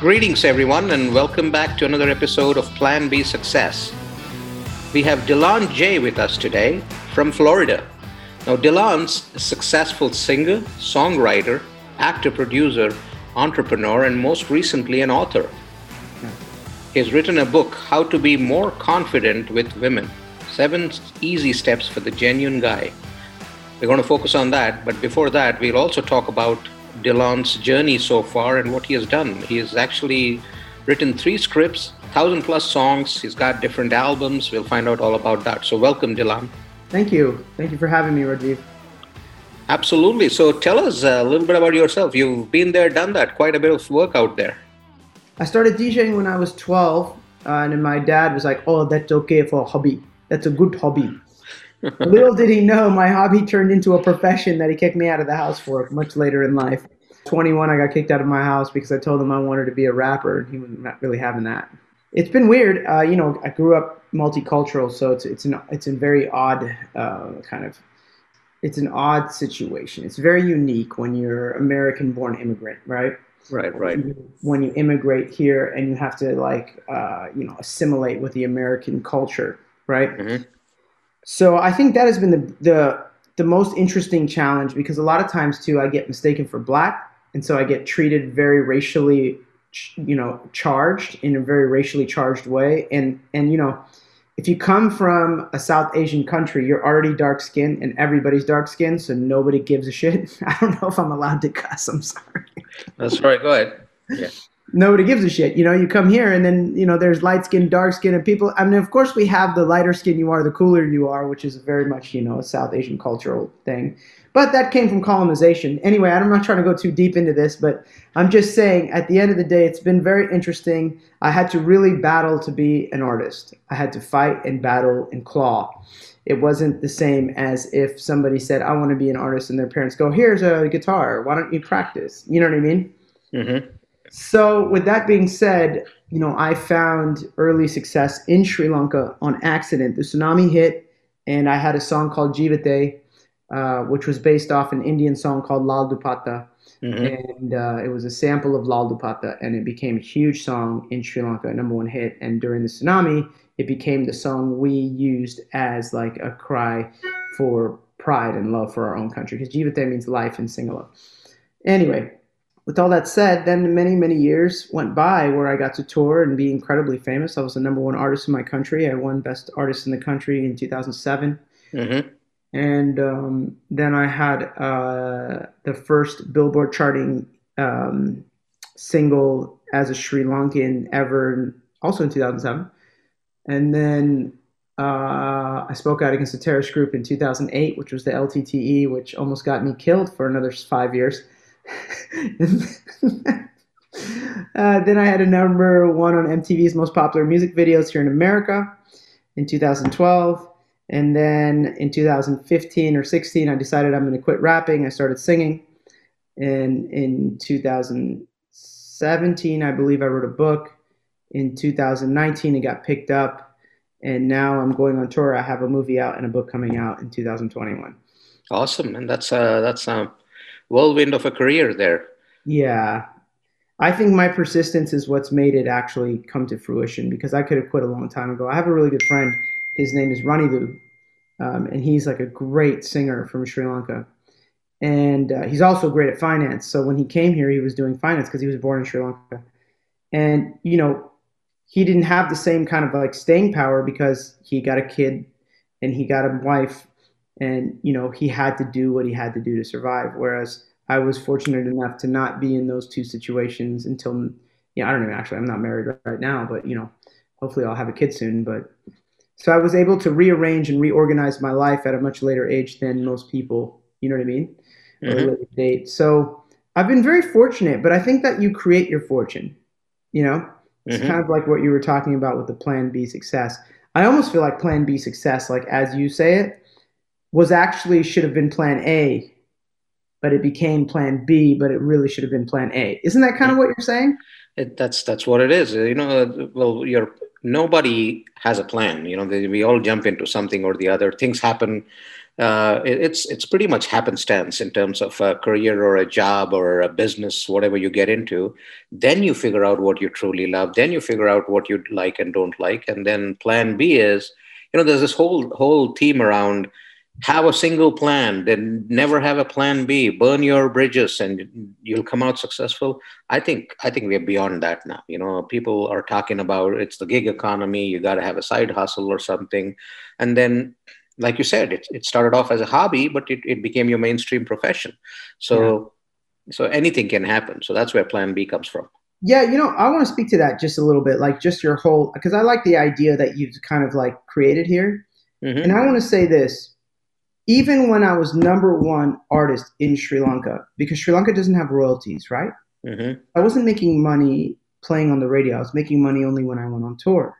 Greetings, everyone, and welcome back to another episode of Plan B Success. We have Delon J with us today from Florida. Now, Delon's a successful singer, songwriter, actor, producer, entrepreneur, and most recently an author. He's written a book, How to Be More Confident with Women Seven Easy Steps for the Genuine Guy. We're going to focus on that, but before that, we'll also talk about Delon's journey so far and what he has done. He has actually written three scripts, thousand plus songs. He's got different albums. We'll find out all about that. So, welcome, Dylan. Thank you. Thank you for having me, Rajiv. Absolutely. So, tell us a little bit about yourself. You've been there, done that, quite a bit of work out there. I started DJing when I was 12, uh, and my dad was like, Oh, that's okay for a hobby. That's a good hobby. Little did he know, my hobby turned into a profession that he kicked me out of the house for much later in life. 21, I got kicked out of my house because I told him I wanted to be a rapper, and he was not really having that. It's been weird. Uh, you know, I grew up multicultural, so it's it's an it's a very odd uh, kind of it's an odd situation. It's very unique when you're American-born immigrant, right? Right, right. When you immigrate here and you have to like uh, you know assimilate with the American culture, right? Mm-hmm. So I think that has been the, the the most interesting challenge because a lot of times too I get mistaken for black, and so I get treated very racially, you know, charged in a very racially charged way, and and you know. If you come from a South Asian country, you're already dark skinned and everybody's dark skinned, so nobody gives a shit. I don't know if I'm allowed to cuss. I'm sorry. That's right. Go ahead. Yeah nobody gives a shit. You know, you come here and then, you know, there's light skin, dark skin, and people. I mean, of course, we have the lighter skin you are, the cooler you are, which is very much, you know, a South Asian cultural thing. But that came from colonization. Anyway, I'm not trying to go too deep into this, but I'm just saying at the end of the day, it's been very interesting. I had to really battle to be an artist, I had to fight and battle and claw. It wasn't the same as if somebody said, I want to be an artist, and their parents go, Here's a guitar. Why don't you practice? You know what I mean? Mm-hmm. So, with that being said, you know, I found early success in Sri Lanka on accident. The tsunami hit, and I had a song called Jivate, uh, which was based off an Indian song called Lal Dupatta. Mm-hmm. And uh, it was a sample of Lal Dupatta, and it became a huge song in Sri Lanka, a number one hit. And during the tsunami, it became the song we used as like a cry for pride and love for our own country, because Jivate means life in Sinhala. Anyway, with all that said, then many, many years went by where I got to tour and be incredibly famous. I was the number one artist in my country. I won Best Artist in the Country in 2007. Mm-hmm. And um, then I had uh, the first Billboard charting um, single as a Sri Lankan ever, also in 2007. And then uh, I spoke out against a terrorist group in 2008, which was the LTTE, which almost got me killed for another five years. Uh, then I had a number one on MTV's most popular music videos here in America in 2012. And then in 2015 or 16, I decided I'm going to quit rapping. I started singing. And in 2017, I believe I wrote a book. In 2019, it got picked up. And now I'm going on tour. I have a movie out and a book coming out in 2021. Awesome. And that's, uh, that's, uh, whirlwind of a career there. Yeah. I think my persistence is what's made it actually come to fruition because I could have quit a long time ago. I have a really good friend. His name is Ranivu, um, and he's like a great singer from Sri Lanka. And uh, he's also great at finance. So when he came here, he was doing finance because he was born in Sri Lanka. And, you know, he didn't have the same kind of like staying power because he got a kid and he got a wife and you know he had to do what he had to do to survive. Whereas i was fortunate enough to not be in those two situations until yeah i don't know actually i'm not married right now but you know hopefully i'll have a kid soon. But so i was able to rearrange and reorganize my life at a much later age than most people. You know what i mean? Mm-hmm. date. So i've been very fortunate but i think that you create your fortune you know? It's mm-hmm. kind of like what you were talking about with the plan b success. I almost feel like plan b success like as you say it was actually should have been plan A, but it became plan B, but it really should have been plan A. Isn't that kind of what you're saying? It, that's that's what it is. You know, well, your nobody has a plan. You know, they, we all jump into something or the other. Things happen. Uh, it, it's it's pretty much happenstance in terms of a career or a job or a business, whatever you get into. Then you figure out what you truly love. Then you figure out what you like and don't like, and then Plan B is, you know, there's this whole whole theme around have a single plan then never have a plan b. Burn your bridges and you'll come out successful. I think i think we're beyond that now. You know people are talking about it's the gig economy you got to have a side hustle or something. And then like you said it, it started off as a hobby but it, it became your mainstream profession. So yeah. so anything can happen. So that's where plan b comes from. Yeah you know i want to speak to that just a little bit like just your whole because i like the idea that you've kind of like created here. Mm-hmm. and i want to say this even when I was number one artist in Sri Lanka, because Sri Lanka doesn't have royalties, right? Mm-hmm. I wasn't making money playing on the radio. I was making money only when I went on tour.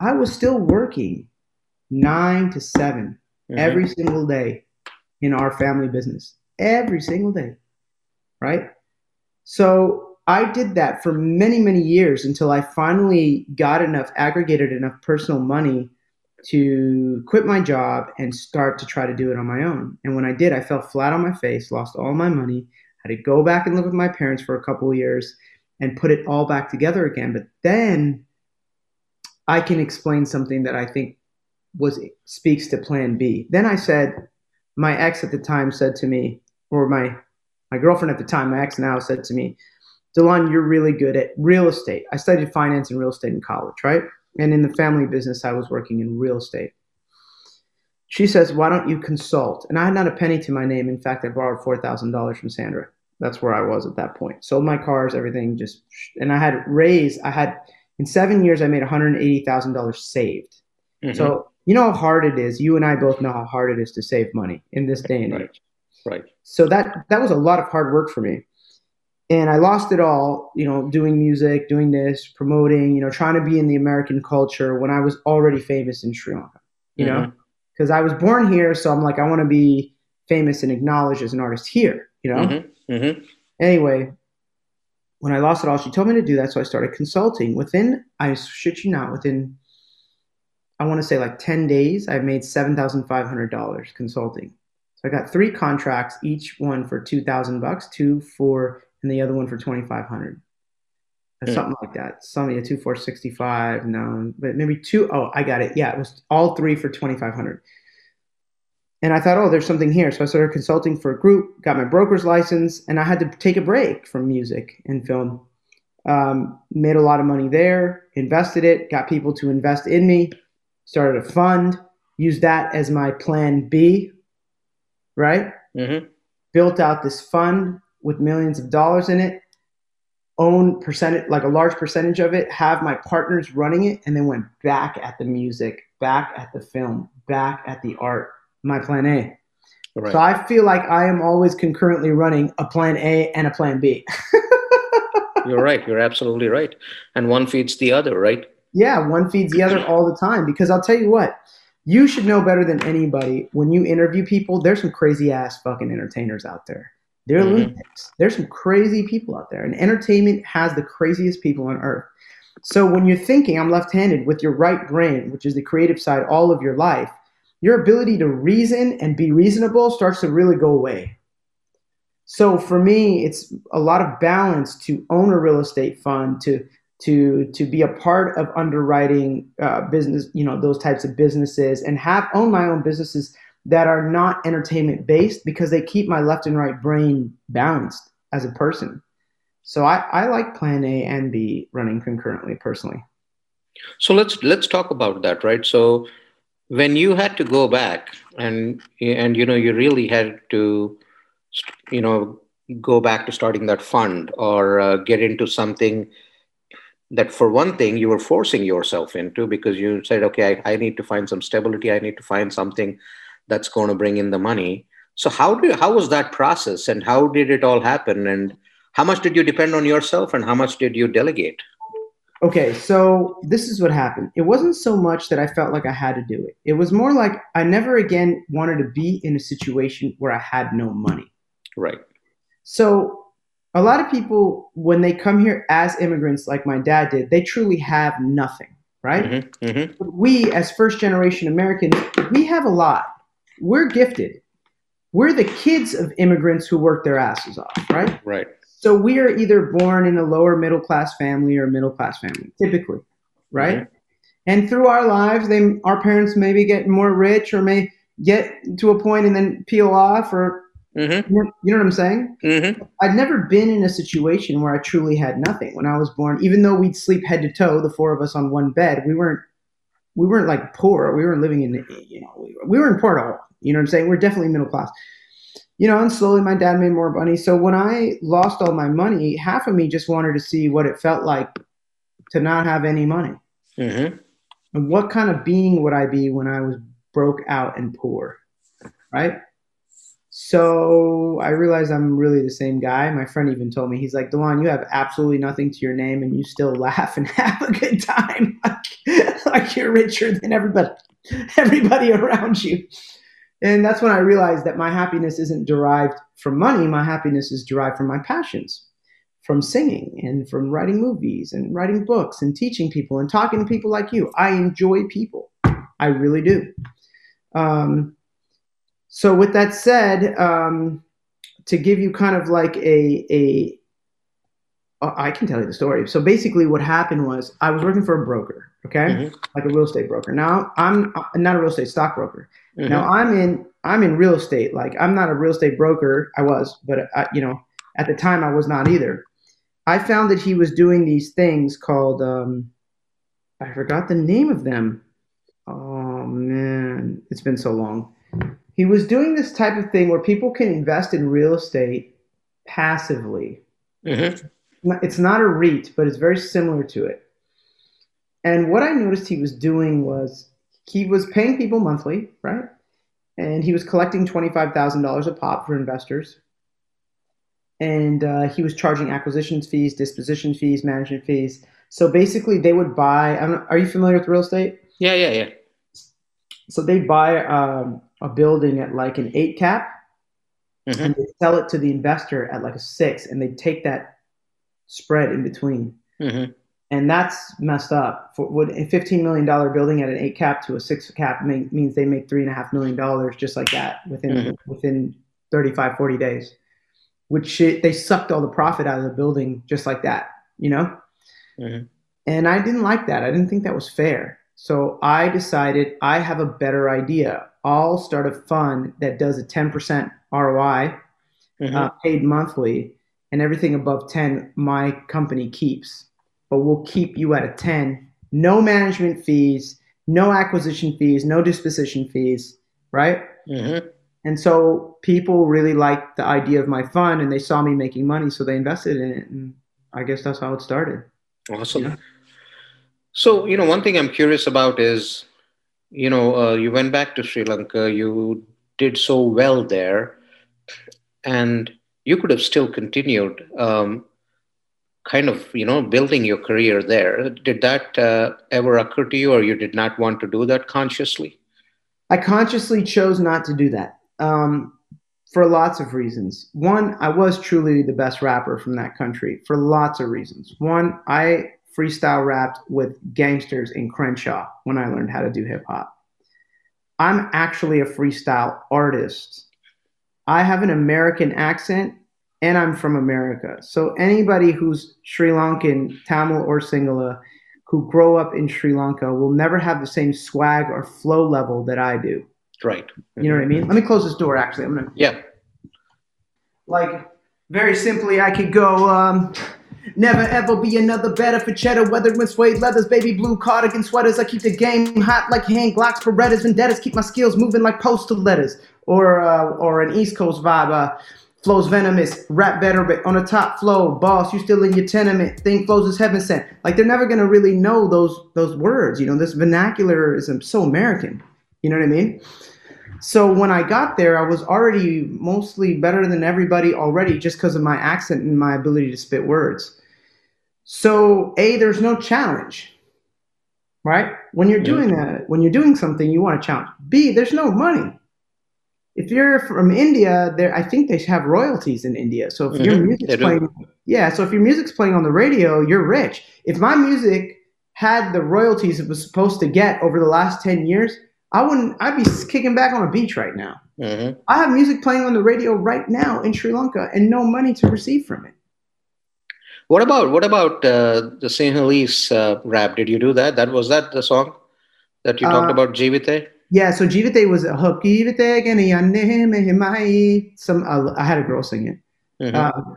I was still working nine to 7 mm-hmm. every single day in our family business, every single day, right? So I did that for many, many years until I finally got enough, aggregated enough personal money to quit my job and start to try to do it on my own. And when I did, I fell flat on my face, lost all my money, had to go back and live with my parents for a couple of years and put it all back together again. But then I can explain something that I think was speaks to plan B. Then I said, my ex at the time said to me, or my my girlfriend at the time, my ex now said to me, Delon, you're really good at real estate. I studied finance and real estate in college, right? And in the family business, I was working in real estate. She says, Why don't you consult? And I had not a penny to my name. In fact, I borrowed $4,000 from Sandra. That's where I was at that point. Sold my cars, everything just, and I had raised, I had, in seven years, I made $180,000 saved. Mm-hmm. So, you know how hard it is. You and I both know how hard it is to save money in this day and age. Right. right. So that that was a lot of hard work for me and I lost it all, you know, doing music, doing this, promoting, you know, trying to be in the American culture when I was already famous in Sri Lanka, you mm-hmm. know, because I was born here. So I'm like, I want to be famous and acknowledged as an artist here, you know? Mm-hmm. Mm-hmm. Anyway, when I lost it all, she told me to do that. So I started consulting. Within, I shit you not, within, I want to say like 10 days, I made $7,500 consulting. So I got three contracts, each one for 2000 bucks, two for and the other one for 2500 mm. something like that. Something a two four sixty five no but maybe two oh i got it. Yeah it was all three for 2500 and i thought oh there's something here. So i started consulting for a group got my broker's license and i had to take a break from music and film. Um, made a lot of money there invested it got people to invest in me started a fund used that as my plan b right? Mm-hmm. built out this fund with millions of dollars in it, own percentage, like a large percentage of it, have my partners running it, and then went back at the music, back at the film, back at the art. My plan A. Right. So I feel like I am always concurrently running a plan A and a plan B. You're right. You're absolutely right. And one feeds the other, right? Yeah, one feeds the other all the time. Because I'll tell you what, you should know better than anybody when you interview people, there's some crazy ass fucking entertainers out there. They're mm-hmm. lunatics. There's some crazy people out there, and entertainment has the craziest people on earth. So when you're thinking, I'm left handed with your right brain, which is the creative side all of your life, your ability to reason and be reasonable starts to really go away. So for me, it's a lot of balance to own a real estate fund, to to to be a part of underwriting uh, business, you know, those types of businesses, and have own my own businesses that are not entertainment based because they keep my left and right brain balanced as a person. So I, I like plan A and B running concurrently personally. So let's let's talk about that, right? So when you had to go back and and you know you really had to you know go back to starting that fund or uh, get into something that for one thing you were forcing yourself into because you said okay I, I need to find some stability i need to find something that's going to bring in the money so how do how was that process and how did it all happen and how much did you depend on yourself and how much did you delegate okay so this is what happened it wasn't so much that i felt like i had to do it it was more like i never again wanted to be in a situation where i had no money right so a lot of people when they come here as immigrants like my dad did they truly have nothing right? Mm-hmm. Mm-hmm. We, as first generation Americans, we have a lot. We're gifted. We're the kids of immigrants who work their asses off, right? Right. So we are either born in a lower middle class family or middle class family, typically, right? And through our lives, they our parents maybe get more rich or may get to a point and then peel off, or Mm-hmm. you know, what I'm saying? Mm-hmm. I'd never been in a situation where I truly had nothing when I was born. Even though we'd sleep head to toe, the four of us on one bed, we weren't we weren't like poor. We weren't living in you know we, we weren't poor at all. You know what I'm saying? We're definitely middle class. You know, and slowly my dad made more money. So when I lost all my money, half of me just wanted to see what it felt like to not have any money. Mm-hmm. And what kind of being would I be when I was broke out and poor? Right? So I realized I'm really the same guy. My friend even told me, he's like, Delon, you have absolutely nothing to your name and you still laugh and have a good time. like, like you're richer than everybody everybody around you. And that's when I realized that my happiness isn't derived from money. My happiness is derived from my passions, from singing and from writing movies and writing books and teaching people and talking to people like you. I enjoy people. I really do. Um, so with that said, um, to give you kind of like a a I can tell you the story. So basically, what happened was I was working for a broker, okay, Mhm. like a real estate broker. Now I'm not a real estate stockbroker. Mm-hmm. Now I'm in I'm in real estate. Like I'm not a real estate broker. I was, but I, you know, at the time I was not either. I found that he was doing these things called um, I forgot the name of them. Oh man, it's been so long. He was doing this type of thing where people can invest in real estate passively. Mm-hmm. It's not a REIT, but it's very similar to it. And what I noticed he was doing was he was paying people monthly, right? And he was collecting $25,000 a pop for investors. And uh, he was charging acquisitions fees, disposition fees, management fees. So basically, they would buy. I don't, are you familiar with real estate? Yeah, yeah, yeah. So they'd buy um, a building at like an eight cap, Mhm. and they sell it to the investor at like a six, and they take that spread in between. Mm-hmm. And that's messed up. For would a fifteen million dollar building at an eight cap to a six cap make, means they make three and a half million dollars just like that within Mhm. within 35, 40 days. Which they sucked all the profit out of the building just like that, you know. Mhm. And I didn't like that. I didn't think that was fair. So I decided I have a better idea. I'll start a fund that does a ten percent ROI Mm-hmm. uh, paid monthly, and everything above 10 my company keeps. But we'll keep you at a 10. No management fees, no acquisition fees, no disposition fees, right? mm-hmm. And so people really liked the idea of my fund and they saw me making money, so they invested in it. And I guess that's how it started. Awesome. Yeah. So, you know, one thing I'm curious about is, you know, uh, you went back to Sri Lanka, you did so well there, and you could have still continued um, kind of, you know, building your career there. Did that uh, ever occur to you, or you did not want to do that consciously? I consciously chose not to do that um, for lots of reasons. One, I was truly the best rapper from that country for lots of reasons. One, I freestyle rapped with gangsters in Crenshaw when I learned how to do hip hop. I'm actually a freestyle artist. I have an American accent and I'm from America. So anybody who's Sri Lankan, Tamil, or Sinhala who grow up in Sri Lanka will never have the same swag or flow level that I do. Right. You know what I mean? Let me close this door. Actually, I'm gonna Yeah. like very simply. I could go. Um, Never ever be another better for cheddar. Whether in suede leathers, baby blue cardigan sweaters. I keep the game hot like hand Glocks, Berettas, Vendettas. Keep my skills moving like postal letters. Or uh, or an East Coast vibe. Uh, flows venomous, rap veteran on a top flow. Boss, you still in your tenement. Think flows is heaven sent. Like they're never gonna really know those those words. You know, this vernacular is um, so American. You know what I mean? So when I got there, I was already mostly better than everybody already just because of my accent and my ability to spit words. So A, there's no challenge. Right? When you're doing that, when you're doing something, you want a challenge. B, there's no money. If you're from India, there I think they have royalties in India. So if your Mhm, music's playing yeah, so if your music's playing on the radio, you're rich. If my music had the royalties it was supposed to get over the last 10 years, I wouldn't, I'd be kicking back on a beach right now. Mm-hmm. I have music playing on the radio right now in Sri Lanka and no money to receive from it. What about what about uh, the Sinhalese uh, rap? Did you do that? That was that the song that you talked Uh, about, Jivite? Yeah, so Jivite was a hook. Jivite ganiyane Some uh, I had a girl sing it. Mhm. Um,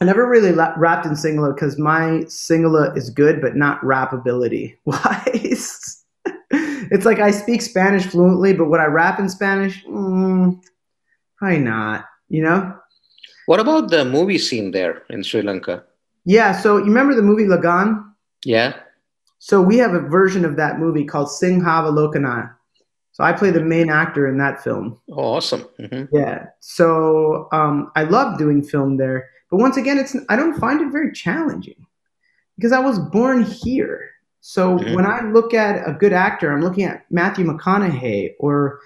I never really la- rapped in Singhala because my Singhala is good, but not rappability wise. it's like I speak Spanish fluently, but would I rap in Spanish? Mm, probably not. You know? what about the movie scene there in Sri Lanka? Yeah. So you remember the movie Lagaan? Yeah. So we have a version of that movie called Singhavalokana. So I play the main actor in that film. Oh, awesome. hmm Yeah. So um, I love doing film there, but once again, it's I don't find it very challenging because I was born here. So Mhm. when I look at a good actor, I'm looking at Matthew McConaughey or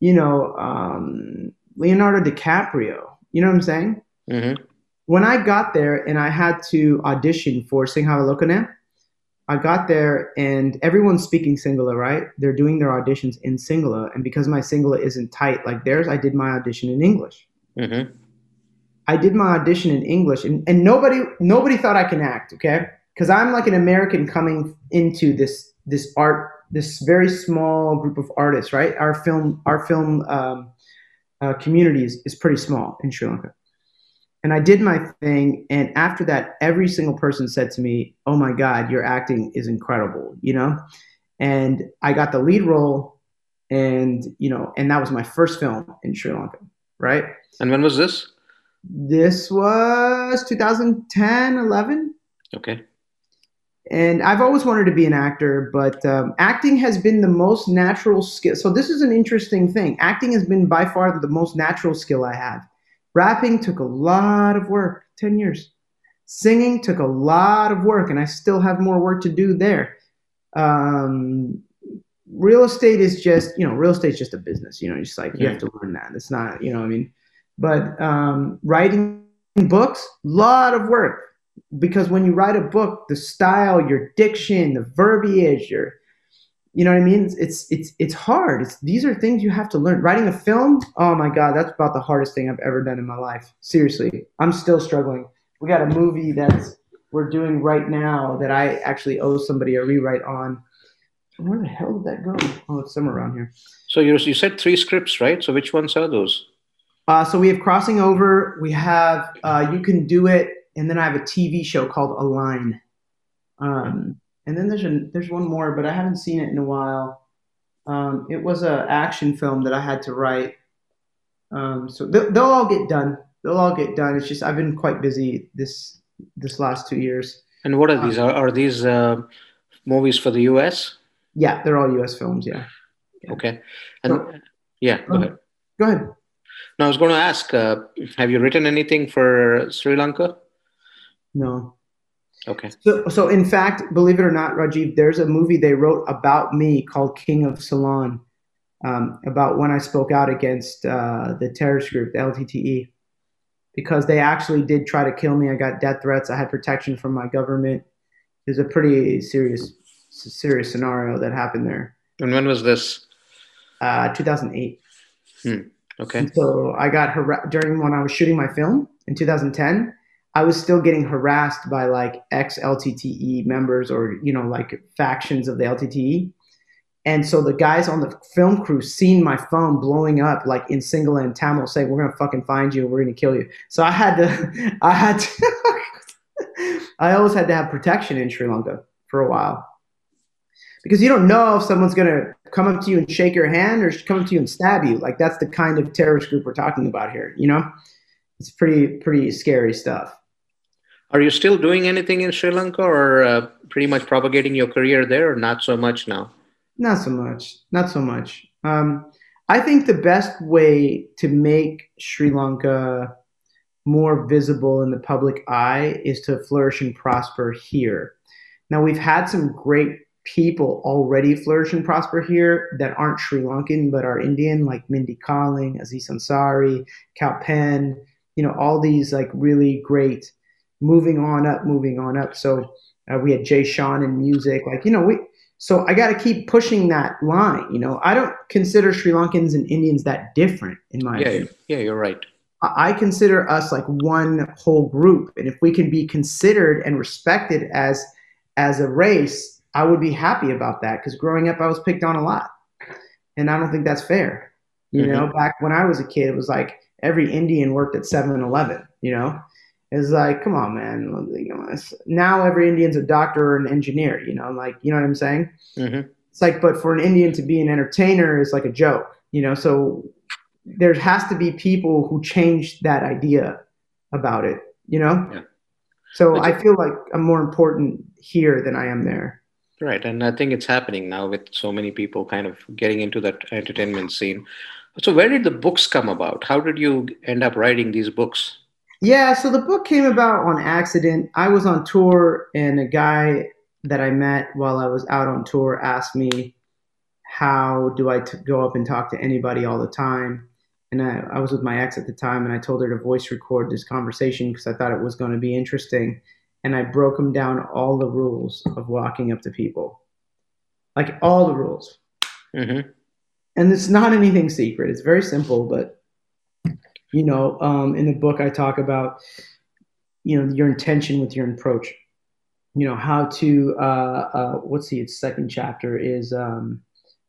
you know um, Leonardo DiCaprio. You know what I'm saying? hmm When I got there and I had to audition for Singhavalokana, I got there and everyone's speaking Sinhala, right? They're doing their auditions in Sinhala, and because my Sinhala isn't tight like theirs, I did my audition in English. hmm I did my audition in English, and, and nobody nobody thought I can act, okay? Because I'm like an American coming into this this art, this very small group of artists, right? Our film our film um, uh, community is, is pretty small in Sri Lanka. And I did my thing, and after that, every single person said to me, "Oh my God, your acting is incredible," you know. And I got the lead role, and you know, and that was my first film in Sri Lanka, right? And when was this? This was 2010, 11. Okay. And I've always wanted to be an actor, but um, acting has been the most natural skill. So, this is an interesting thing. Acting has been by far the most natural skill I have. Rapping took a lot of work 10 years. Singing took a lot of work, and I still have more work to do there. Um, real estate is just, you know, real estate is just a business. You know, it's like you have to learn that. It's not, you know, what I mean, but um, writing books, lot of work because when you write a book, the style, your diction, the verbiage, your you know what I mean? It's it's it's, hard. It's these are things you have to learn. Writing a film, oh my god, that's about the hardest thing I've ever done in my life. Seriously, I'm still struggling. We got a movie that's we're doing right now that I actually owe somebody a rewrite on. Where the hell did that go? Oh, it's somewhere around here. So you you said three scripts, right? So which ones are those? Uh, so we have crossing over. We have uh, you can do it, and then I have a TV show called Align. Um, and then there's a, there's one more, but I haven't seen it in a while. Um, it was a action film that I had to write. Um, so they'll, they'll all get done. They'll all get done. It's just I've been quite busy this this last two years. And what are these? Are, are these uh, movies for the U.S.? Yeah, they're all U.S. films. Yeah. Yeah. Okay. And So- yeah, go ahead. Go ahead. No, I was going to ask, uh, have you written anything for Sri Lanka? No. Okay. So, so in fact, believe it or not, Rajiv, there's a movie they wrote about me called King of Ceylon, um, about when I spoke out against uh, the terrorist group, the LTTE, because they actually did try to kill me. I got death threats. I had protection from my government. There's a pretty serious, serious scenario that happened there. And when was this? Uh, 2008. Okay. And so I got harassed during when I was shooting my film in 2010. I was still getting harassed by like ex LTTE members or you know like factions of the LTTE. And so the guys on the film crew seen my phone blowing up like in Sinhala and Tamil saying, We're gonna fucking find you we're gonna kill you. So I had to I had to I always had to have protection in Sri Lanka for a while. Because you don't know if someone's gonna come up to you and shake your hand or come up to you and stab you. Like that's the kind of terrorist group we're talking about here, you know? It's pretty pretty scary stuff. Are you still doing anything in Sri Lanka or uh, pretty much propagating your career there or not so much now? Not so much. Not so much. Um, I think the best way to make Sri Lanka more visible in the public eye is to flourish and prosper here. Now, we've had some great people already flourish and prosper here that aren't Sri Lankan but are Indian, like Mindy Kaling, Aziz Ansari, Kal Penn, you know, all these like really great moving on up, moving on up. So Uh, we had Jay Sean in music. Like, you know, we, so I got to keep pushing that line. You know, I don't consider Sri Lankans and Indians that different in my yeah, opinion. Yeah, you're right. I consider us like one whole group, and if we can be considered and respected as as a race, I would be happy about that. Because growing up, I was picked on a lot, and I don't think that's fair. You mm-hmm. know, back when I was a kid, it was like every Indian worked at 7-Eleven. You know, it's like, come on, man. Now every Indian's a doctor or an engineer. You know, like you know what I'm saying? Mm-hmm. It's like, but for an Indian to be an entertainer is like a joke. You know, so there has to be people who change that idea about it, you know? Yeah. So I feel like I'm more important here than I am there. Right. And I think it's happening now with so many people kind of getting into that entertainment scene. So, where did the books come about? How did you end up writing these books? Yeah, so the book came about on accident. I was on tour, and a guy that I met while I was out on tour asked me, How do I t- go up and talk to anybody all the time? and I, I, was with my ex at the time and i told her to voice record this conversation because i thought it was going to be interesting and i broke them down all the rules of walking up to people like all the rules mm-hmm. and it's not anything secret it's very simple but you know um, in the book i talk about you know your intention with your approach. You know how to uh, uh, what's the second chapter is um,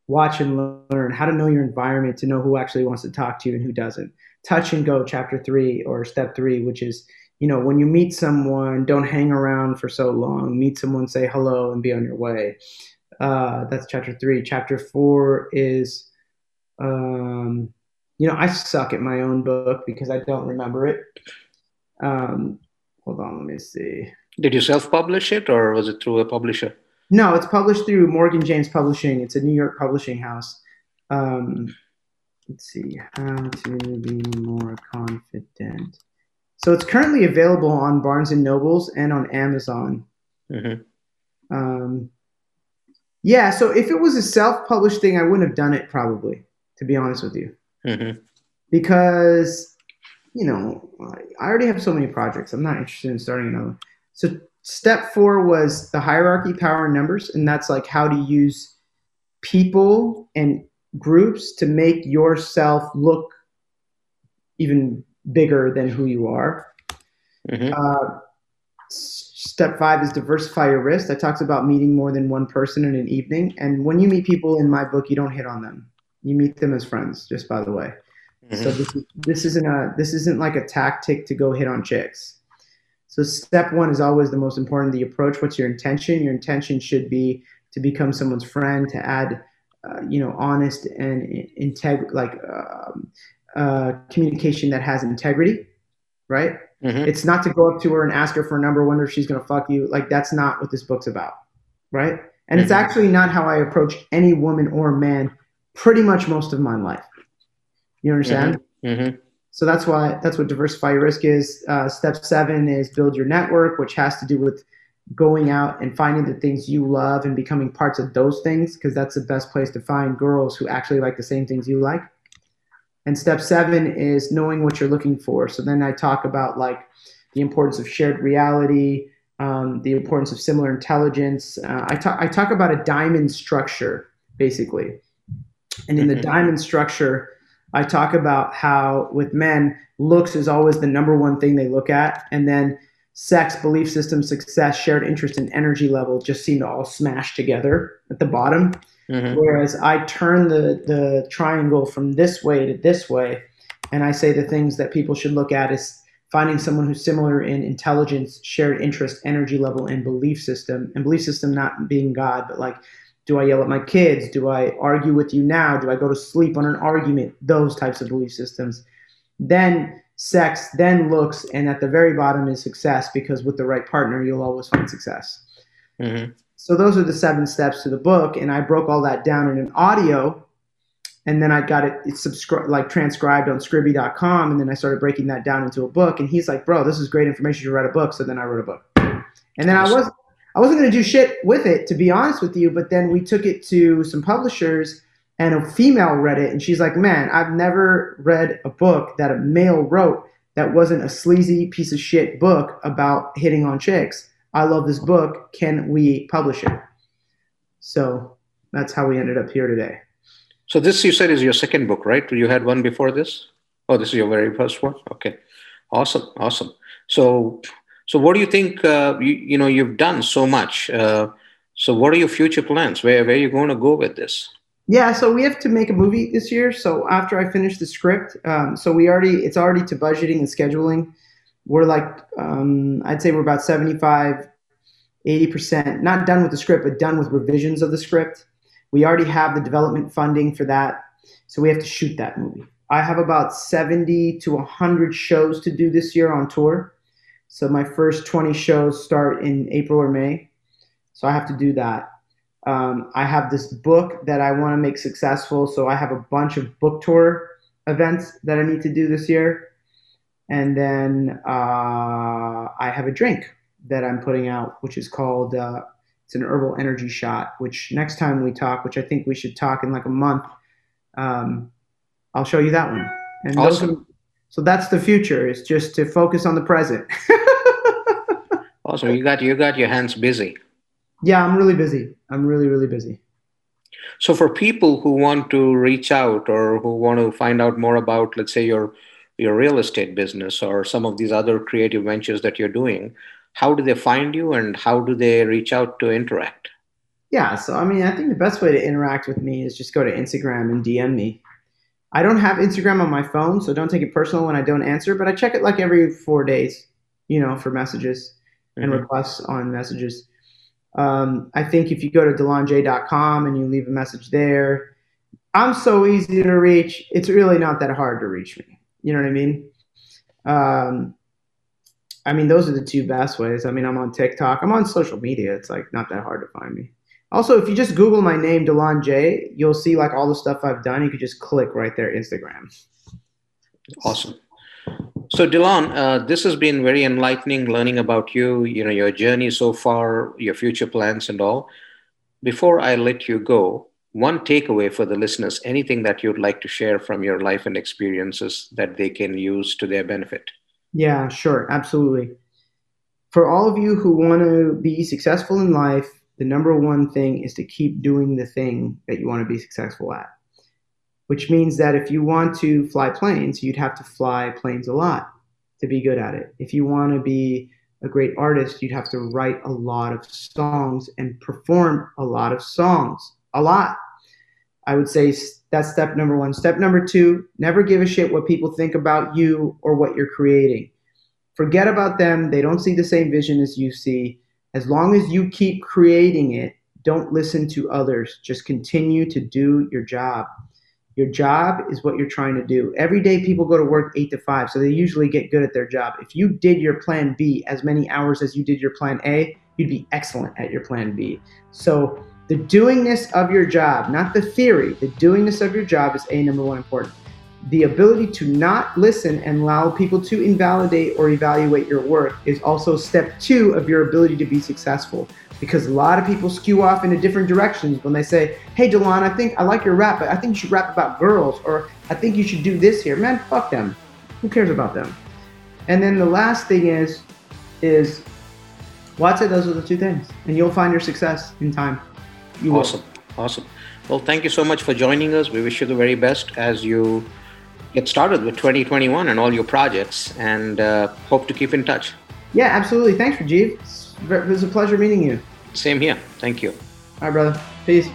watch and learn how to know your environment to know who actually wants to talk to you and who doesn't. Touch and go chapter three or step three which is you know when you meet someone don't hang around for so long. Meet someone say hello and be on your way. Uh, that's chapter three. Chapter four is um, you know i suck at my own book because i don't remember it um, hold on let me see did you self-publish it or was it through a publisher no, it's published through Morgan James Publishing. It's a New York publishing house. Um, let's see, how to be more confident. So it's currently available on Barnes and Nobles and on Amazon. Mm-hmm. Um, yeah, so if it was a self-published thing, I wouldn't have done it probably, to be honest with you, mm-hmm. because you know I already have so many projects. I'm not interested in starting another. So step four was the hierarchy, power, and numbers, and that's like how to use people and groups to make yourself look even bigger than who you are. Mm-hmm. Uh, step five is diversify your risk. That talks about meeting more than one person in an evening. And when you meet people in my book, you don't hit on them. You meet them as friends, just by the way. Mm-hmm. So this, this isn't a this isn't like a tactic to go hit on chicks. So step one is always the most important. The approach. What's your intention? Your intention should be to become someone's friend, to add, uh, you know, honest and integ like um, uh, communication that has integrity, right? Mm-hmm. It's not to go up to her and ask her for a number, wonder if she's gonna fuck you. Like that's not what this book's about, right? And mm-hmm. it's actually not how I approach any woman or man pretty much most of my life. You understand? Mm-hmm. mm-hmm. So that's why that's what diversify your risk is. Uh, step seven is build your network, which has to do with going out and finding the things you love and becoming parts of those things, because that's the best place to find girls who actually like the same things you like. And step seven is knowing what you're looking for. So then I talk about like the importance of shared reality, um, the importance of similar intelligence. Uh, I talk I talk about a diamond structure basically, and in the mm-hmm. diamond structure I talk about how with men, looks is always the number one thing they look at, and then sex, belief system, success, shared interest, and energy level just seem to all smash together at the bottom. Mm-hmm. Whereas I turn the the triangle from this way to this way, and I say the things that people should look at is finding someone who's similar in intelligence, shared interest, energy level, and belief system. And belief system not being God, but like do I yell at my kids? Do I argue with you now? Do I go to sleep on an argument? Those types of belief systems. Then sex, then looks, and at the very bottom is success because with the right partner, you'll always find success. Mm-hmm. So those are the seven steps to the book, and I broke all that down in an audio, and then I got it it's subscribed like transcribed on Scribd.com, and then I started breaking that down into a book. And he's like, "Bro, this is great information. You write a book." So then I wrote a book, and then I was I wasn't going to do shit with it, to be honest with you. But then we took it to some publishers, and a female read it, and she's like, "Man, I've never read a book that a male wrote that wasn't a sleazy piece of shit book about hitting on chicks. I love this book. Can we publish it? So that's how we ended up here today. So this you said is your second book, right? You had one before this. Oh, this is your very first one. Okay, awesome, awesome. So, so what do you think? Uh, you, you know, you've done so much. Uh, so, what are your future plans? Where where are you going to go with this? Yeah, so we have to make a movie this year. So after I finish the script, um, so we already it's already to budgeting and scheduling. We're like, um, I'd say we're about 75, 80%, not done with the script, but done with revisions of the script. We already have the development funding for that. So we have to shoot that movie. I have about 70 to 100 shows to do this year on tour. So my first 20 shows start in April or May. So I have to do that. Um, I have this book that I want to make successful. So I have a bunch of book tour events that I need to do this year. And then uh, I have a drink that I'm putting out, which is called uh, it's an herbal energy shot. Which next time we talk, which I think we should talk in like a month, um, I'll show you that one. And awesome. So that's the future. It's just to focus on the present. awesome. You got you got your hands busy. Yeah, I'm really busy. I'm really really busy. So for people who want to reach out or who want to find out more about, let's say your your real estate business or some of these other creative ventures that you're doing, how do they find you and how do they reach out to interact? Yeah, so I mean, I think the best way to interact with me is just go to Instagram and DM me. I don't have Instagram on my phone, so don't take it personal when I don't answer, but I check it like every four days, you know, for messages and mm-hmm. requests on messages. Um, I think if you go to delonj.com and you leave a message there, I'm so easy to reach. It's really not that hard to reach me. You know what I mean? Um, I mean, those are the two best ways. I mean, I'm on TikTok. I'm on social media. It's like not that hard to find me. Also, if you just Google my name, Delon J, you'll see like all the stuff I've done. You could just click right there, Instagram. Awesome. So, Delon, uh, this has been very enlightening learning about you, you know, your journey so far, your future plans and all. Before I let you go, one takeaway for the listeners, anything that you'd like to share from your life and experiences that they can use to their benefit? Yeah, sure. Absolutely. For all of you who want to be successful in life, the number one thing is to keep doing the thing that you want to be successful at. Which means that if you want to fly planes, you'd have to fly planes a lot to be good at it. If you want to be a great artist, you'd have to write a lot of songs and perform a lot of songs. A lot. I would say that's step number one. Step number two, never give a shit what people think about you or what you're creating. Forget about them. They don't see the same vision as you see. As long as you keep creating it, don't listen to others. Just continue to do your job. Your job is what you're trying to do. Every day, people go to work eight to five, so they usually get good at their job. If you did your plan B as many hours as you did your plan A, you'd be excellent at your plan B. So, the doingness of your job, not the theory, the doingness of your job is A number one important the ability to not listen and allow people to invalidate or evaluate your work is also step two of your ability to be successful. Because a lot of people skew off into different directions when they say, Hey, Delon, I think I like your rap, but I think you should rap about girls, or I think you should do this here. Man, fuck them. Who cares about them? And then the last thing is, is well, say those are the two things, and you'll find your success in time. You awesome, will. awesome. Well, thank you so much for joining us. We wish you the very best as you get started with 2021 and all your projects and uh, hope to keep in touch. Yeah, absolutely. Thanks, Rajiv. It was a pleasure meeting you. Same here. Thank you. All right, brother. Peace.